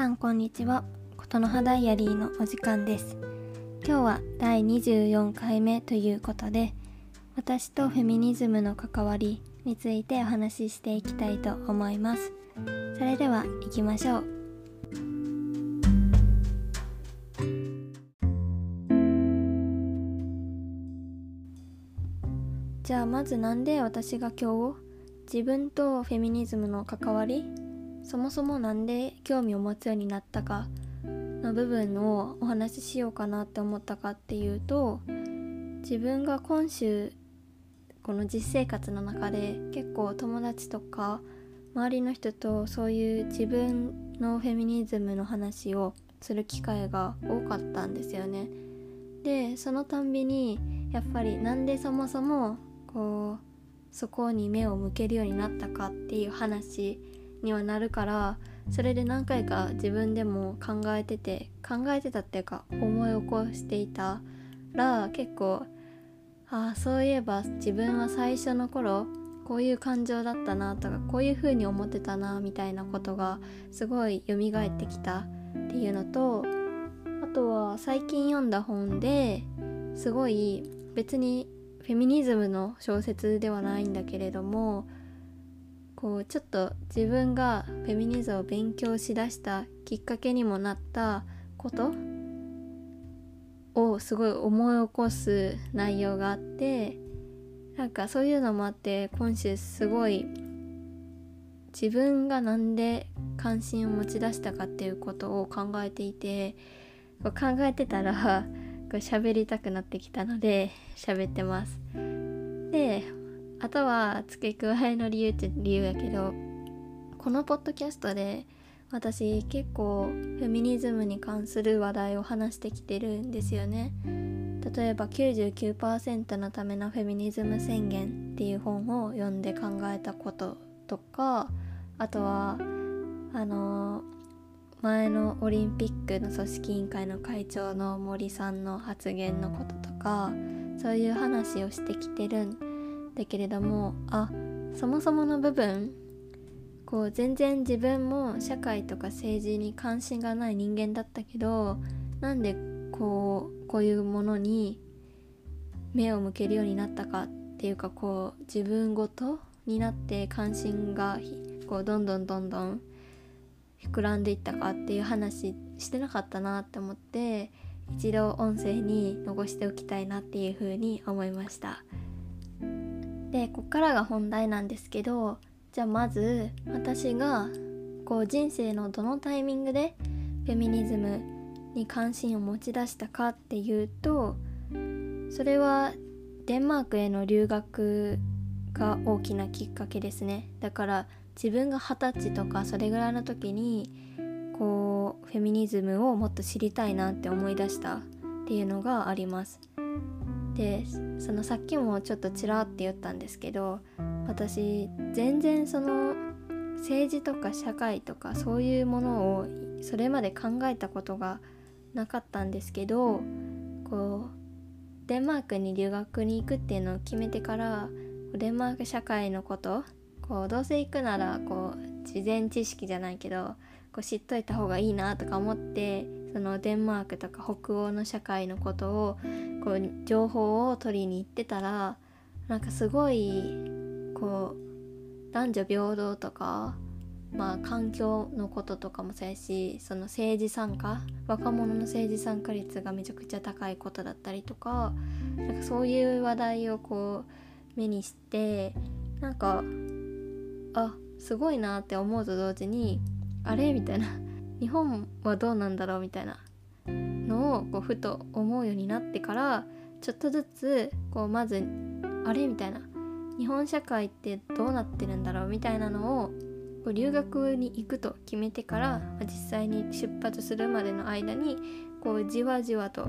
さんこんにちは。琴の葉ダイアリーのお時間です。今日は第24回目ということで私とフェミニズムの関わりについてお話ししていきたいと思います。それでは行きましょう。じゃあまずなんで私が今日自分とフェミニズムの関わりそもそも何で興味を持つようになったかの部分をお話ししようかなって思ったかっていうと自分が今週この実生活の中で結構友達とか周りの人とそういう自分のフェミニズムの話をする機会が多かったんですよね。でそのたんびにやっぱりなんでそもそもこうそこに目を向けるようになったかっていう話にはなるからそれで何回か自分でも考えてて考えてたっていうか思い起こしていたら結構ああそういえば自分は最初の頃こういう感情だったなとかこういう風に思ってたなみたいなことがすごい蘇ってきたっていうのとあとは最近読んだ本ですごい別にフェミニズムの小説ではないんだけれどもこうちょっと自分がフェミニズムを勉強しだしたきっかけにもなったことをすごい思い起こす内容があってなんかそういうのもあって今週すごい自分が何で関心を持ち出したかっていうことを考えていてこう考えてたら喋りたくなってきたので喋ってます。であとは付け加えの理由って理由やけどこのポッドキャストで私結構フェミニズムに関する話題を話してきてるんですよね。例えば99%のためのフェミニズム宣言っていう本を読んで考えたこととかあとはあの前のオリンピックの組織委員会の会長の森さんの発言のこととかそういう話をしてきてるんだけれどもあそもそもの部分こう全然自分も社会とか政治に関心がない人間だったけどなんでこうこういうものに目を向けるようになったかっていうかこう自分ごとになって関心がこうどんどんどんどん膨らんでいったかっていう話してなかったなって思って一度音声に残しておきたいなっていうふうに思いました。でこっからが本題なんですけどじゃあまず私がこう人生のどのタイミングでフェミニズムに関心を持ち出したかっていうとそれはデンマークへの留学が大きなきっかけですね。だから自分が二十歳とかそれぐらいの時にこうフェミニズムをもっと知りたいなって思い出したっていうのがあります。でそのさっきもちょっとちらって言ったんですけど私全然その政治とか社会とかそういうものをそれまで考えたことがなかったんですけどこうデンマークに留学に行くっていうのを決めてからデンマーク社会のことこうどうせ行くならこう事前知識じゃないけどこう知っといた方がいいなとか思ってそのデンマークとか北欧の社会のことをこう情報を取りに行ってたらなんかすごいこう男女平等とかまあ環境のこととかもそうやしその政治参加若者の政治参加率がめちゃくちゃ高いことだったりとかなんかそういう話題をこう目にしてなんかあすごいなって思うと同時にあれ？みたいな。日本はどうなんだろうみたいなのをこうふと思うようになってからちょっとずつこうまずあれみたいな日本社会ってどうなってるんだろうみたいなのをこう留学に行くと決めてから実際に出発するまでの間にこうじわじわと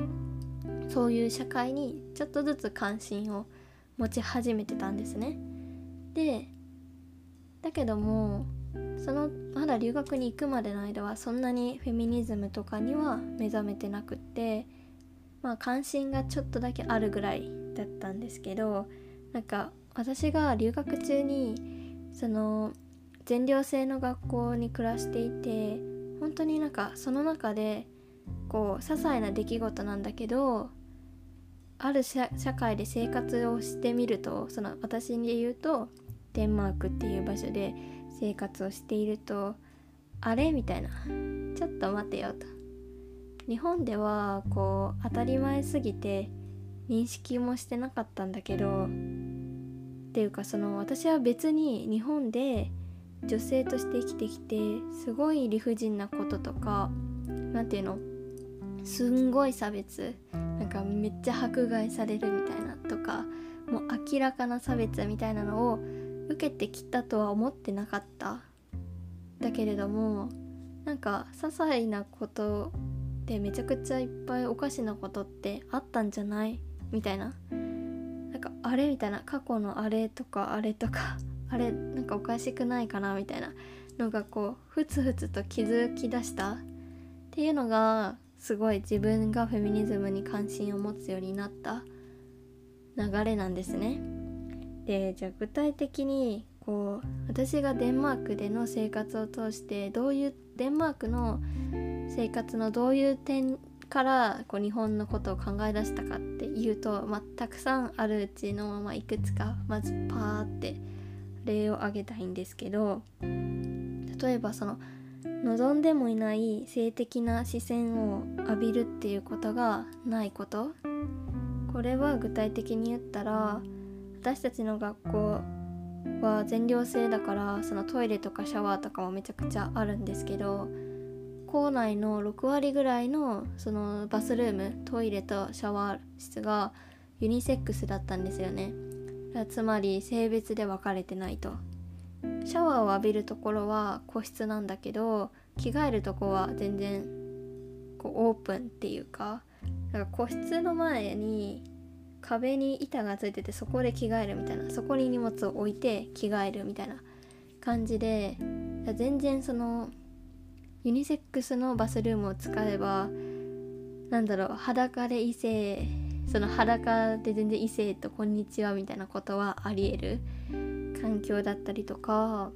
そういう社会にちょっとずつ関心を持ち始めてたんですね。でだけどもそのまだ留学に行くまでの間はそんなにフェミニズムとかには目覚めてなくってまあ関心がちょっとだけあるぐらいだったんですけどなんか私が留学中にその全寮制の学校に暮らしていて本当になんかその中でこう些細な出来事なんだけどある社会で生活をしてみるとその私に言うとデンマークっていう場所で生活をしているとあれ？みたいな。ちょっと待てよと。日本ではこう当たり前すぎて認識もしてなかったんだけどっていうかその私は別に日本で女性として生きてきてすごい理不尽なこととか何ていうの？すんごい差別なんかめっちゃ迫害されるみたいなとかもう明らかな差別みたいなのを受けてきたとは思ってなかった。だけれどもなんか些細なことでめちゃくちゃいっぱいおかしなことってあったんじゃない？みたいな。なんかあれみたいな。過去のあれとかあれとか。あれなんかおかしくないかな？みたいな。のがこうふつふつと気づきだした。っていうのがすごい自分がフェミニズムに関心を持つようになった流れなんですね。でじゃあ具体的にこう私がデンマークでの生活を通してどういうデンマークの生活のどういう点からこう日本のことを考え出したかっていうと、まあ、たくさんあるうちの、まあ、いくつかまずパーって例を挙げたいんですけど例えばその望んでもいない性的な視線を浴びるっていうことがないこと。これは具体的に言ったら私たちの学校は全寮制だからそのトイレとかシャワーとかもめちゃくちゃあるんですけど校内の6割ぐらいのそのバスルームトイレとシャワー室がユニセックスだったんですよね。つまり性別で分かれてないと。シャワーを浴びるところは個室なんだけど着替えるとこは全然こうオープンっていうかなんか個室の前に壁に板がついててそこで着替えるみたいなそこに荷物を置いて着替えるみたいな感じで全然そのユニセックスのバスルームを使えばなんだろう裸で異性その裸で全然異性とこんにちはみたいなことはありえる環境だったりとか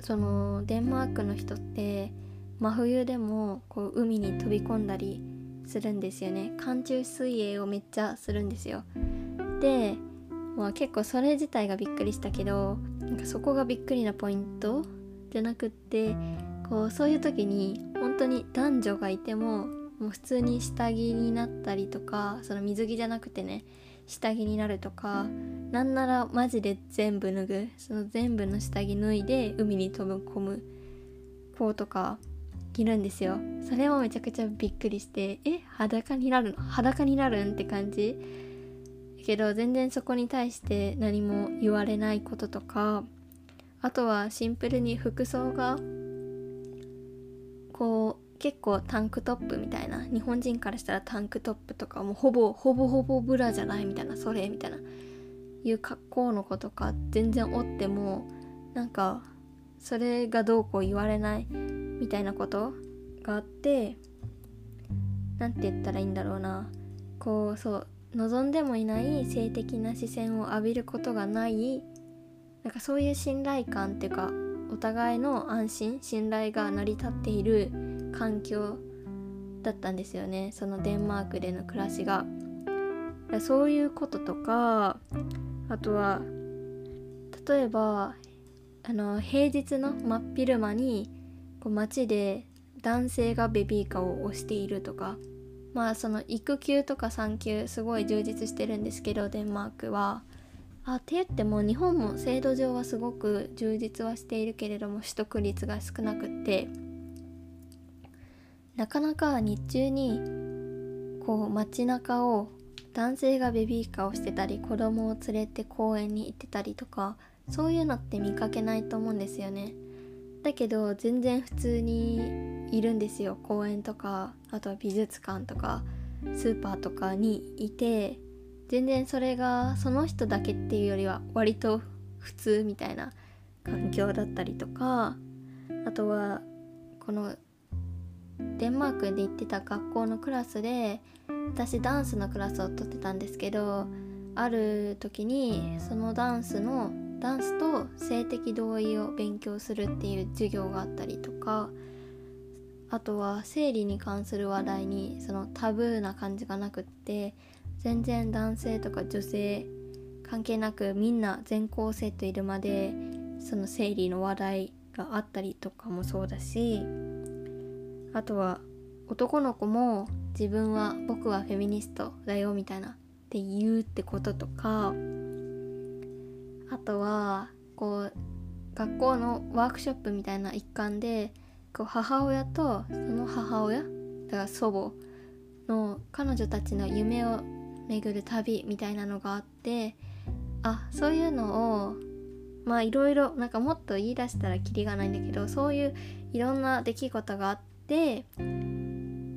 そのデンマークの人って真冬でもこう海に飛び込んだりするんですよね。寒中水泳をめっちゃするんですよ。で、まあ、結構それ自体がびっくりしたけどなんかそこがびっくりなポイント？じゃなくってこうそういう時に本当に男女がいてももう普通に下着になったりとかその水着じゃなくてね下着になるとかなんならマジで全部脱ぐ。その全部の下着脱いで海に飛び込む子とかいるんですよ。それもめちゃくちゃびっくりしてえ裸になるの？裸になるんって感じ？けど全然そこに対して何も言われないこととかあとはシンプルに服装がこう結構タンクトップみたいな日本人からしたらタンクトップとかもうほぼほぼほぼブラじゃないみたいなそれみたいないう格好の子とか全然おってもなんかそれがどうこう言われない。みたいなことがあって何て言ったらいいんだろうな。こうそう望んでもいない性的な視線を浴びることがないなんかそういう信頼感っていうかお互いの安心信頼が成り立っている環境だったんですよね。そのデンマークでの暮らしが。そういうこととかあとは例えばあの平日の真っ昼間にこう街で男性がベビーカーを押しているとかまあその育休とか産休すごい充実してるんですけどデンマークは。あって言っても日本も制度上はすごく充実はしているけれども取得率が少なくって。なかなか日中にこう街中を男性がベビーカーをしてたり子供を連れて公園に行ってたりとかそういうのって見かけないと思うんですよね。だけど全然普通にいるんですよ。公園とかあとは美術館とかスーパーとかにいて全然それがその人だけっていうよりは割と普通みたいな環境だったりとかあとはこのデンマークで行ってた学校のクラスで私ダンスのクラスを取ってたんですけどある時にそのダンスのダンスと性的同意を勉強するっていう授業があったりとかあとは生理に関する話題にそのタブーな感じがなくって全然男性とか女性関係なくみんな全校生徒いるまでその生理の話題があったりとかもそうだしあとは男の子も自分は僕はフェミニストだよみたいなって言うってこととかあとはこう学校のワークショップみたいな一環でこう母親とその母親だから祖母の彼女たちの夢を巡る旅みたいなのがあってあそういうのをまあいろいろなんかもっと言い出したらキリがないんだけどそういういろんな出来事があって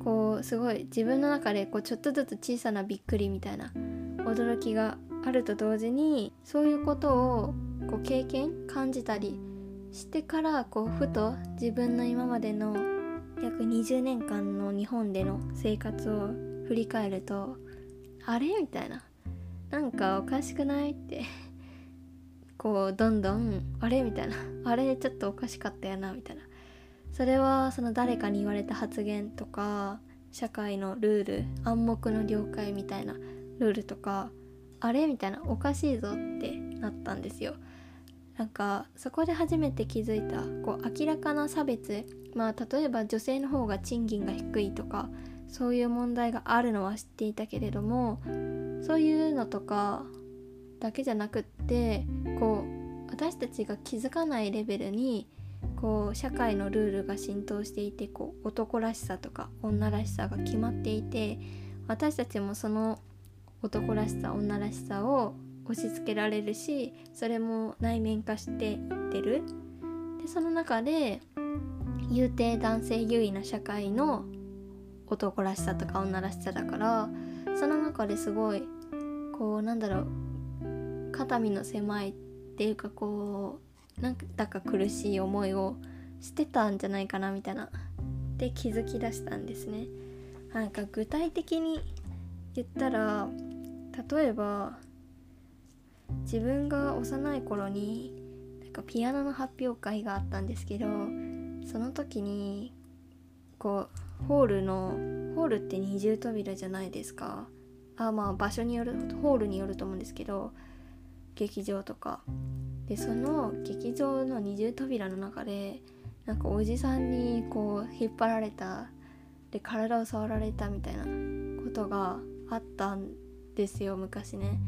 こうすごい自分の中でこうちょっとずつ小さなびっくりみたいな驚きがあると同時にそういうことをこう経験感じたりしてからこうふと自分の今までの約20年間の日本での生活を振り返るとあれ？みたいな。なんかおかしくない？って。こうどんどんあれ？みたいな。あれちょっとおかしかったよなみたいな。それはその誰かに言われた発言とか社会のルール暗黙の了解みたいなルールとかあれ？みたいなおかしいぞってなったんですよ。なんかそこで初めて気づいたこう明らかな差別。まあ例えば女性の方が賃金が低いとかそういう問題があるのは知っていたけれどもそういうのとかだけじゃなくってこう私たちが気づかないレベルにこう社会のルールが浸透していてこう男らしさとか女らしさが決まっていて私たちもその男らしさ女らしさを押し付けられるしそれも内面化していってる。でその中で言うて男性優位な社会の男らしさとか女らしさだからその中ですごいこうなんだろう肩身の狭いっていうかこうなんだか苦しい思いをしてたんじゃないかなみたいな。で気づきだしたんですね。なんか具体的に言ったら例えば自分が幼い頃になんかピアノの発表会があったんですけどその時にこうホールのホールって二重扉じゃないですか。あまあ場所によるホールによると思うんですけど劇場とか。でその劇場の二重扉の中でなんかおじさんにこう引っ張られたで体を触られたみたいなことがあったんですよ昔ね。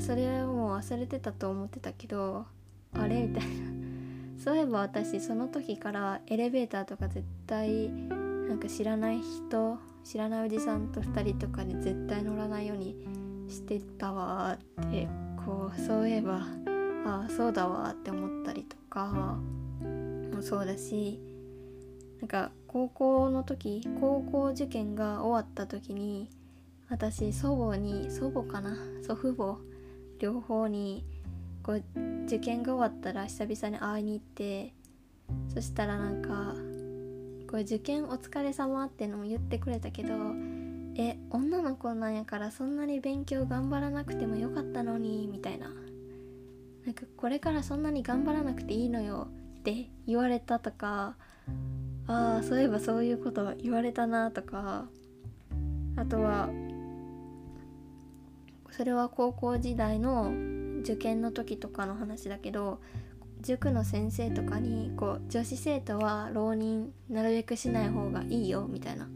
それをもう忘れてたと思ってたけどあれ？みたいな。そういえば私その時からエレベーターとか絶対なんか知らない人知らないおじさんと2人とかで絶対乗らないようにしてたわってこうそういえばああそうだわって思ったりとかもそうだしなんか高校の時高校受験が終わった時に私祖母に祖母かな？祖父母。両方にこう受験が終わったら久々に会いに行ってそしたらなんかこれ受験お疲れ様ってのも言ってくれたけどえ女の子なんやからそんなに勉強頑張らなくてもよかったのにみたいな。なんかこれからそんなに頑張らなくていいのよって言われたとかああそういえばそういうこと言われたなとかあとはそれは高校時代の受験の時とかの話だけど塾の先生とかにこう女子生徒は浪人なるべくしない方がいいよみたいな。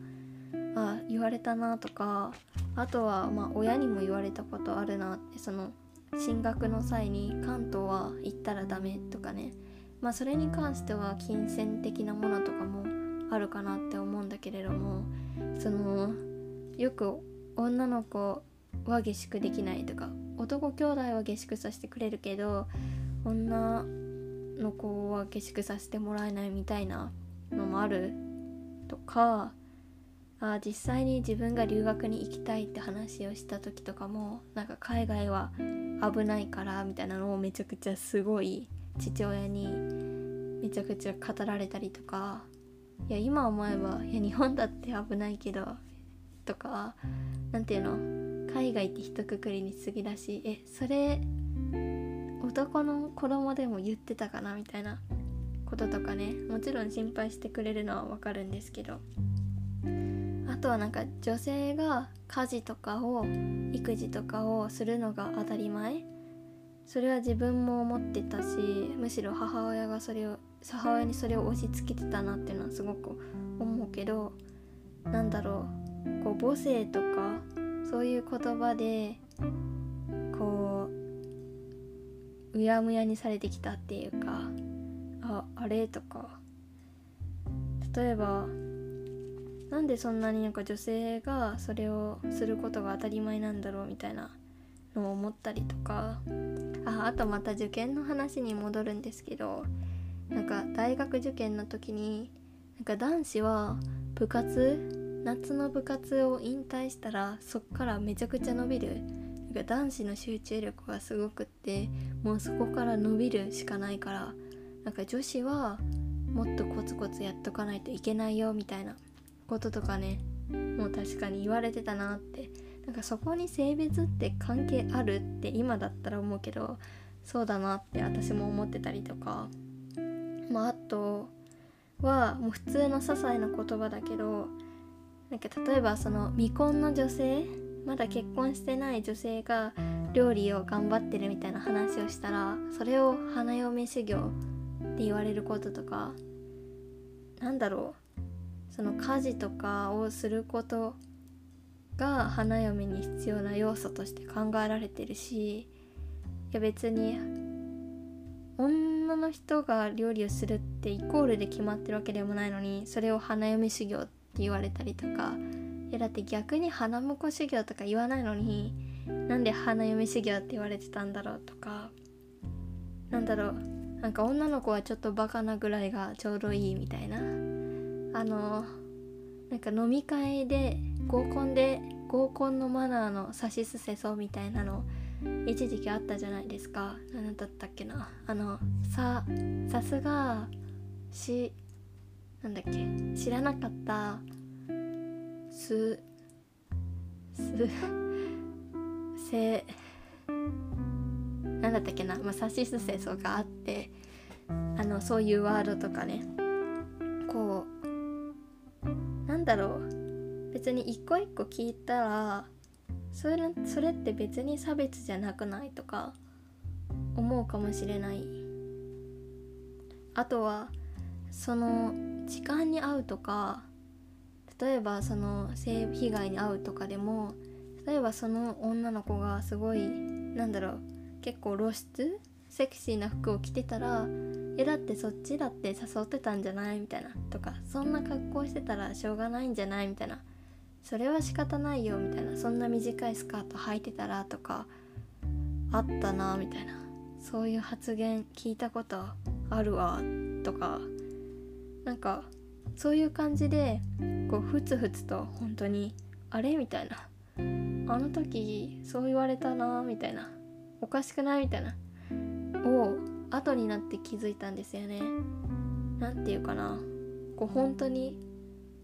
あ言われたなとかあとはま親にも言われたことあるなってその進学の際に関東は行ったらダメとかね。まあそれに関しては金銭的なものとかもあるかなって思うんだけれどもそのよく女の子は下宿できないとか男兄弟は下宿させてくれるけど女の子は下宿させてもらえないみたいなのもあるとかあ実際に自分が留学に行きたいって話をした時とかもなんか海外は危ないからみたいなのをめちゃくちゃすごい父親にめちゃくちゃ語られたりとかいや今思えばいや日本だって危ないけどとか何ていうの？海外って一括りに過ぎだしえそれ男の子供でも言ってたかなみたいなこととかねもちろん心配してくれるのはわかるんですけど。あとはなんか女性が家事とかを育児とかをするのが当たり前。それは自分も思ってたしむしろ母親がそれを母親にそれを押し付けてたなっていうのはすごく思うけどなんだろうこう母性とかそういう言葉でこううやむやにされてきたっていうかああれとか。例えばなんでそんなになんか女性がそれをすることが当たり前なんだろうみたいなのを思ったりとか。ああとまた受験の話に戻るんですけどなんか大学受験の時になんか男子は部活夏の部活を引退したらそっからめちゃくちゃ伸びる。なんか男子の集中力がすごくってもうそこから伸びるしかないからなんか女子はもっとコツコツやっとかないといけないよみたいなこととかねもう確かに言われてたなって。なんかそこに性別って関係あるって今だったら思うけどそうだなって私も思ってたりとか。まああとはもう普通の些細な言葉だけどなんか例えばその未婚の女性まだ結婚してない女性が料理を頑張ってるみたいな話をしたらそれを花嫁修行って言われることとかなんだろうその家事とかをすることが花嫁に必要な要素として考えられてるしいや別に女の人が料理をするってイコールで決まってるわけでもないのにそれを花嫁修行ってって言われたりとかいやだって逆に花婿修行とか言わないのになんで花嫁修行って言われてたんだろう？とかなんだろうなんか女の子はちょっとバカなぐらいがちょうどいいみたいな。あのなんか飲み会で合コンで合コンのマナーのさしすせそうみたいなの一時期あったじゃないですか。何だったっけな。あのささすがしなんだっけ？知らなかった。すすせなんだったっけな、まあ、さしすせそがあってあのそういうワードとかね。こうなんだろう。別に一個一個聞いたらそれそれって別に差別じゃなくないとか思うかもしれない。あとはその時間に会うとか例えばその性被害に遭うとかでも例えばその女の子がすごいなんだろう結構露出セクシーな服を着てたらえだってそっちだって誘ってたんじゃない？みたいな。とかそんな格好してたらしょうがないんじゃない？みたいな。それは仕方ないよみたいな。そんな短いスカート履いてたらとかあったなみたいな。そういう発言聞いたことあるわとか。なんかそういう感じでこうふつふつと本当にあれみたいな。あの時そう言われたなみたいな。おかしくないみたいな。を後になって気づいたんですよね。何て言うかな。こう本当に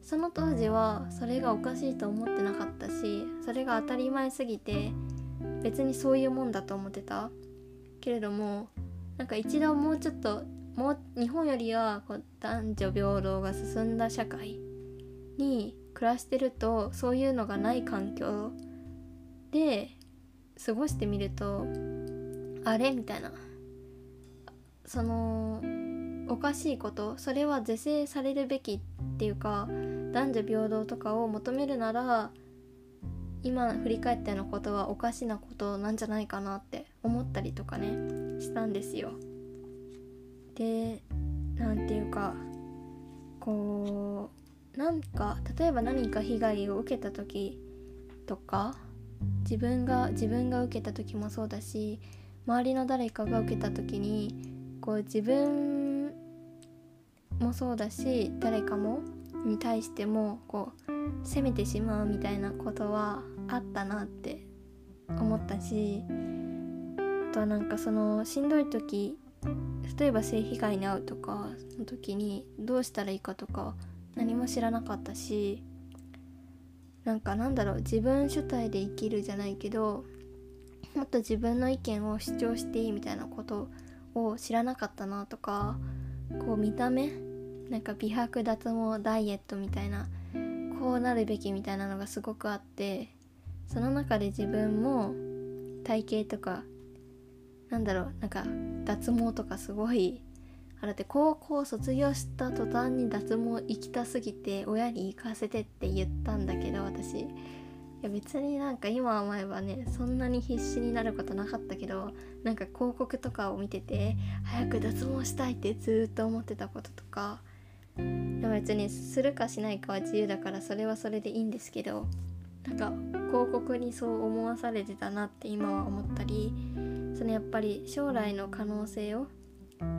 その当時はそれがおかしいと思ってなかったしそれが当たり前すぎて別にそういうもんだと思ってた。けれどもなんか一度もうちょっともう日本よりはこう男女平等が進んだ社会に暮らしてるとそういうのがない環境で過ごしてみるとあれみたいなそのおかしいことそれは是正されるべきっていうか男女平等とかを求めるなら今振り返ったようなことはおかしなことなんじゃないかなって思ったりとかねしたんですよ。で何て言うかこうなんか例えば何か被害を受けた時とか自分が自分が受けた時もそうだし周りの誰かが受けた時にこう自分もそうだし誰かもに対してもこう責めてしまうみたいなことはあったなって思ったしあとはなんかそのしんどい時例えば性被害に遭うとかの時にどうしたらいいかとか何も知らなかったしなんかなんだろう自分主体で生きるじゃないけどもっと自分の意見を主張していいみたいなことを知らなかったなとかこう見た目なんか美白脱毛ダイエットみたいなこうなるべきみたいなのがすごくあってその中で自分も体型とかなんだろうなんか脱毛とかすごいあれって高校卒業した途端に脱毛行きたすぎて親に行かせてって言ったんだけど私。いや別になんか今思えばねそんなに必死になることなかったけどなんか広告とかを見てて早く脱毛したいってずっと思ってたこととかでも別にするかしないかは自由だからそれはそれでいいんですけどなんか広告にそう思わされてたなって今は思ったりそのやっぱり将来の可能性を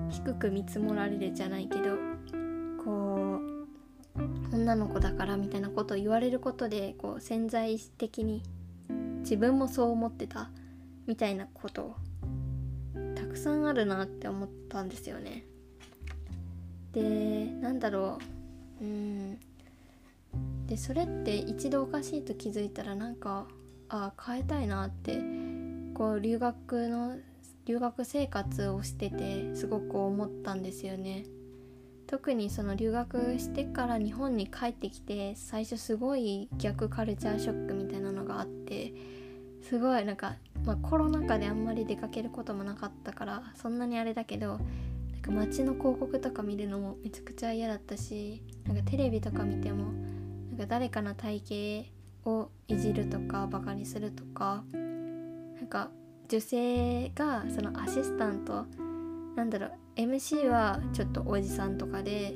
低く見積もられるじゃないけどこう女の子だからみたいなことを言われることでこう潜在的に自分もそう思ってたみたいなことたくさんあるなって思ったんですよね。でなんだろううんでそれって一度おかしいと気づいたらなんかああ変えたいなってこう留学の留学生活をしててすごく思ったんですよね。特にその留学してから日本に帰ってきて最初すごい逆カルチャーショックみたいなのがあってすごいなんか、まあ、コロナ禍であんまり出かけることもなかったからそんなにあれだけどなんか街の広告とか見るのもめちゃくちゃ嫌だったしなんかテレビとか見てもなんか誰かの体型をいじるとかバカにするとかなんか女性がそのアシスタントなんだろう MC はちょっとおじさんとかで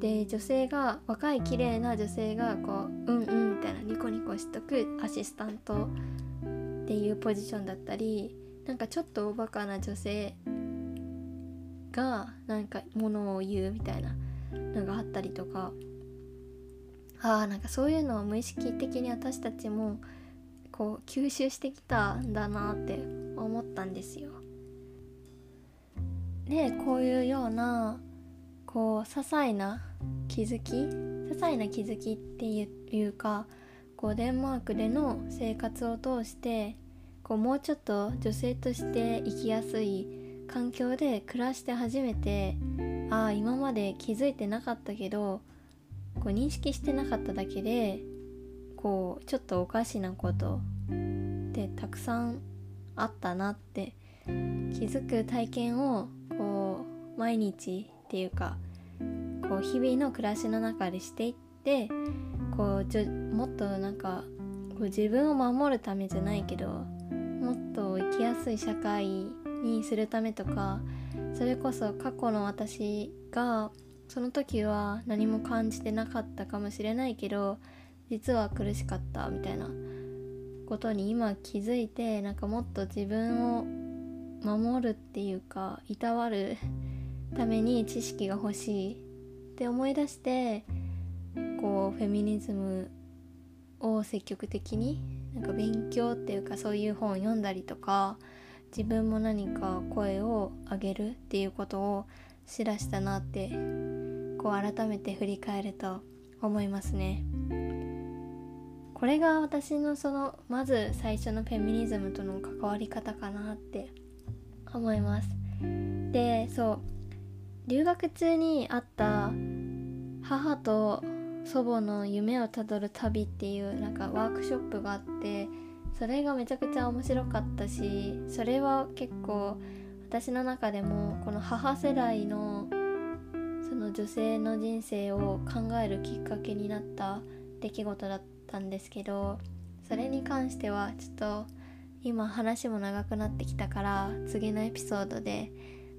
で女性が若い綺麗な女性がこううんうんみたいなニコニコしとくアシスタントっていうポジションだったりなんかちょっとおバカな女性がなんかものを言うみたいなのがあったりとか。ああなんかそういうのを無意識的に私たちもこう吸収してきたんだなって思ったんですよ。でこういうようなこう些細な気づき些細な気づきっていうかこうデンマークでの生活を通してこうもうちょっと女性として生きやすい環境で暮らして初めてああ今まで気づいてなかったけどこう認識してなかっただけでこうちょっとおかしなことってたくさんあったなって気づく体験をこう毎日っていうかこう日々の暮らしの中でしていってこうじょもっとなんかこう自分を守るためじゃないけどもっと生きやすい社会にするためとかそれこそ過去の私がその時は何も感じてなかったかもしれないけど実は苦しかったみたいなことに今気づいてなんかもっと自分を守るっていうかいたわるために知識が欲しいって思い出してこうフェミニズムを積極的になんか勉強っていうかそういう本を読んだりとか自分も何か声を上げるっていうことを知らしたなってこう改めて振り返ると思いますね。これが私のそのまず最初のフェミニズムとの関わり方かなって思います。でそう。留学中にあった母と祖母の夢をたどる旅っていうなんかワークショップがあってそれがめちゃくちゃ面白かったしそれは結構私の中でもこの母世代のその女性の人生を考えるきっかけになった出来事だったたんですけどそれに関してはちょっと今話も長くなってきたから次のエピソードで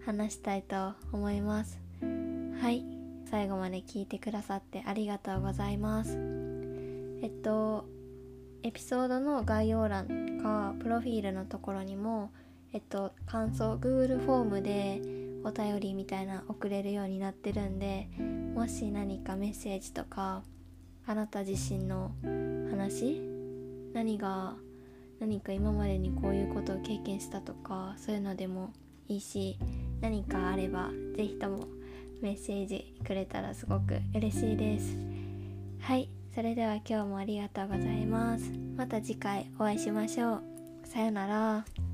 話したいと思います。はい。最後まで聞いてくださってありがとうございます。えっとエピソードの概要欄かプロフィールのところにもえっと感想 Google フォームでお便りみたいな送れるようになってるんでもし何かメッセージとかあなた自身の話？何が何か今までにこういうことを経験したとかそういうのでもいいし何かあれば是非ともメッセージくれたらすごく嬉しいです。はいそれでは今日もありがとうございます。また次回お会いしましょう。さよなら。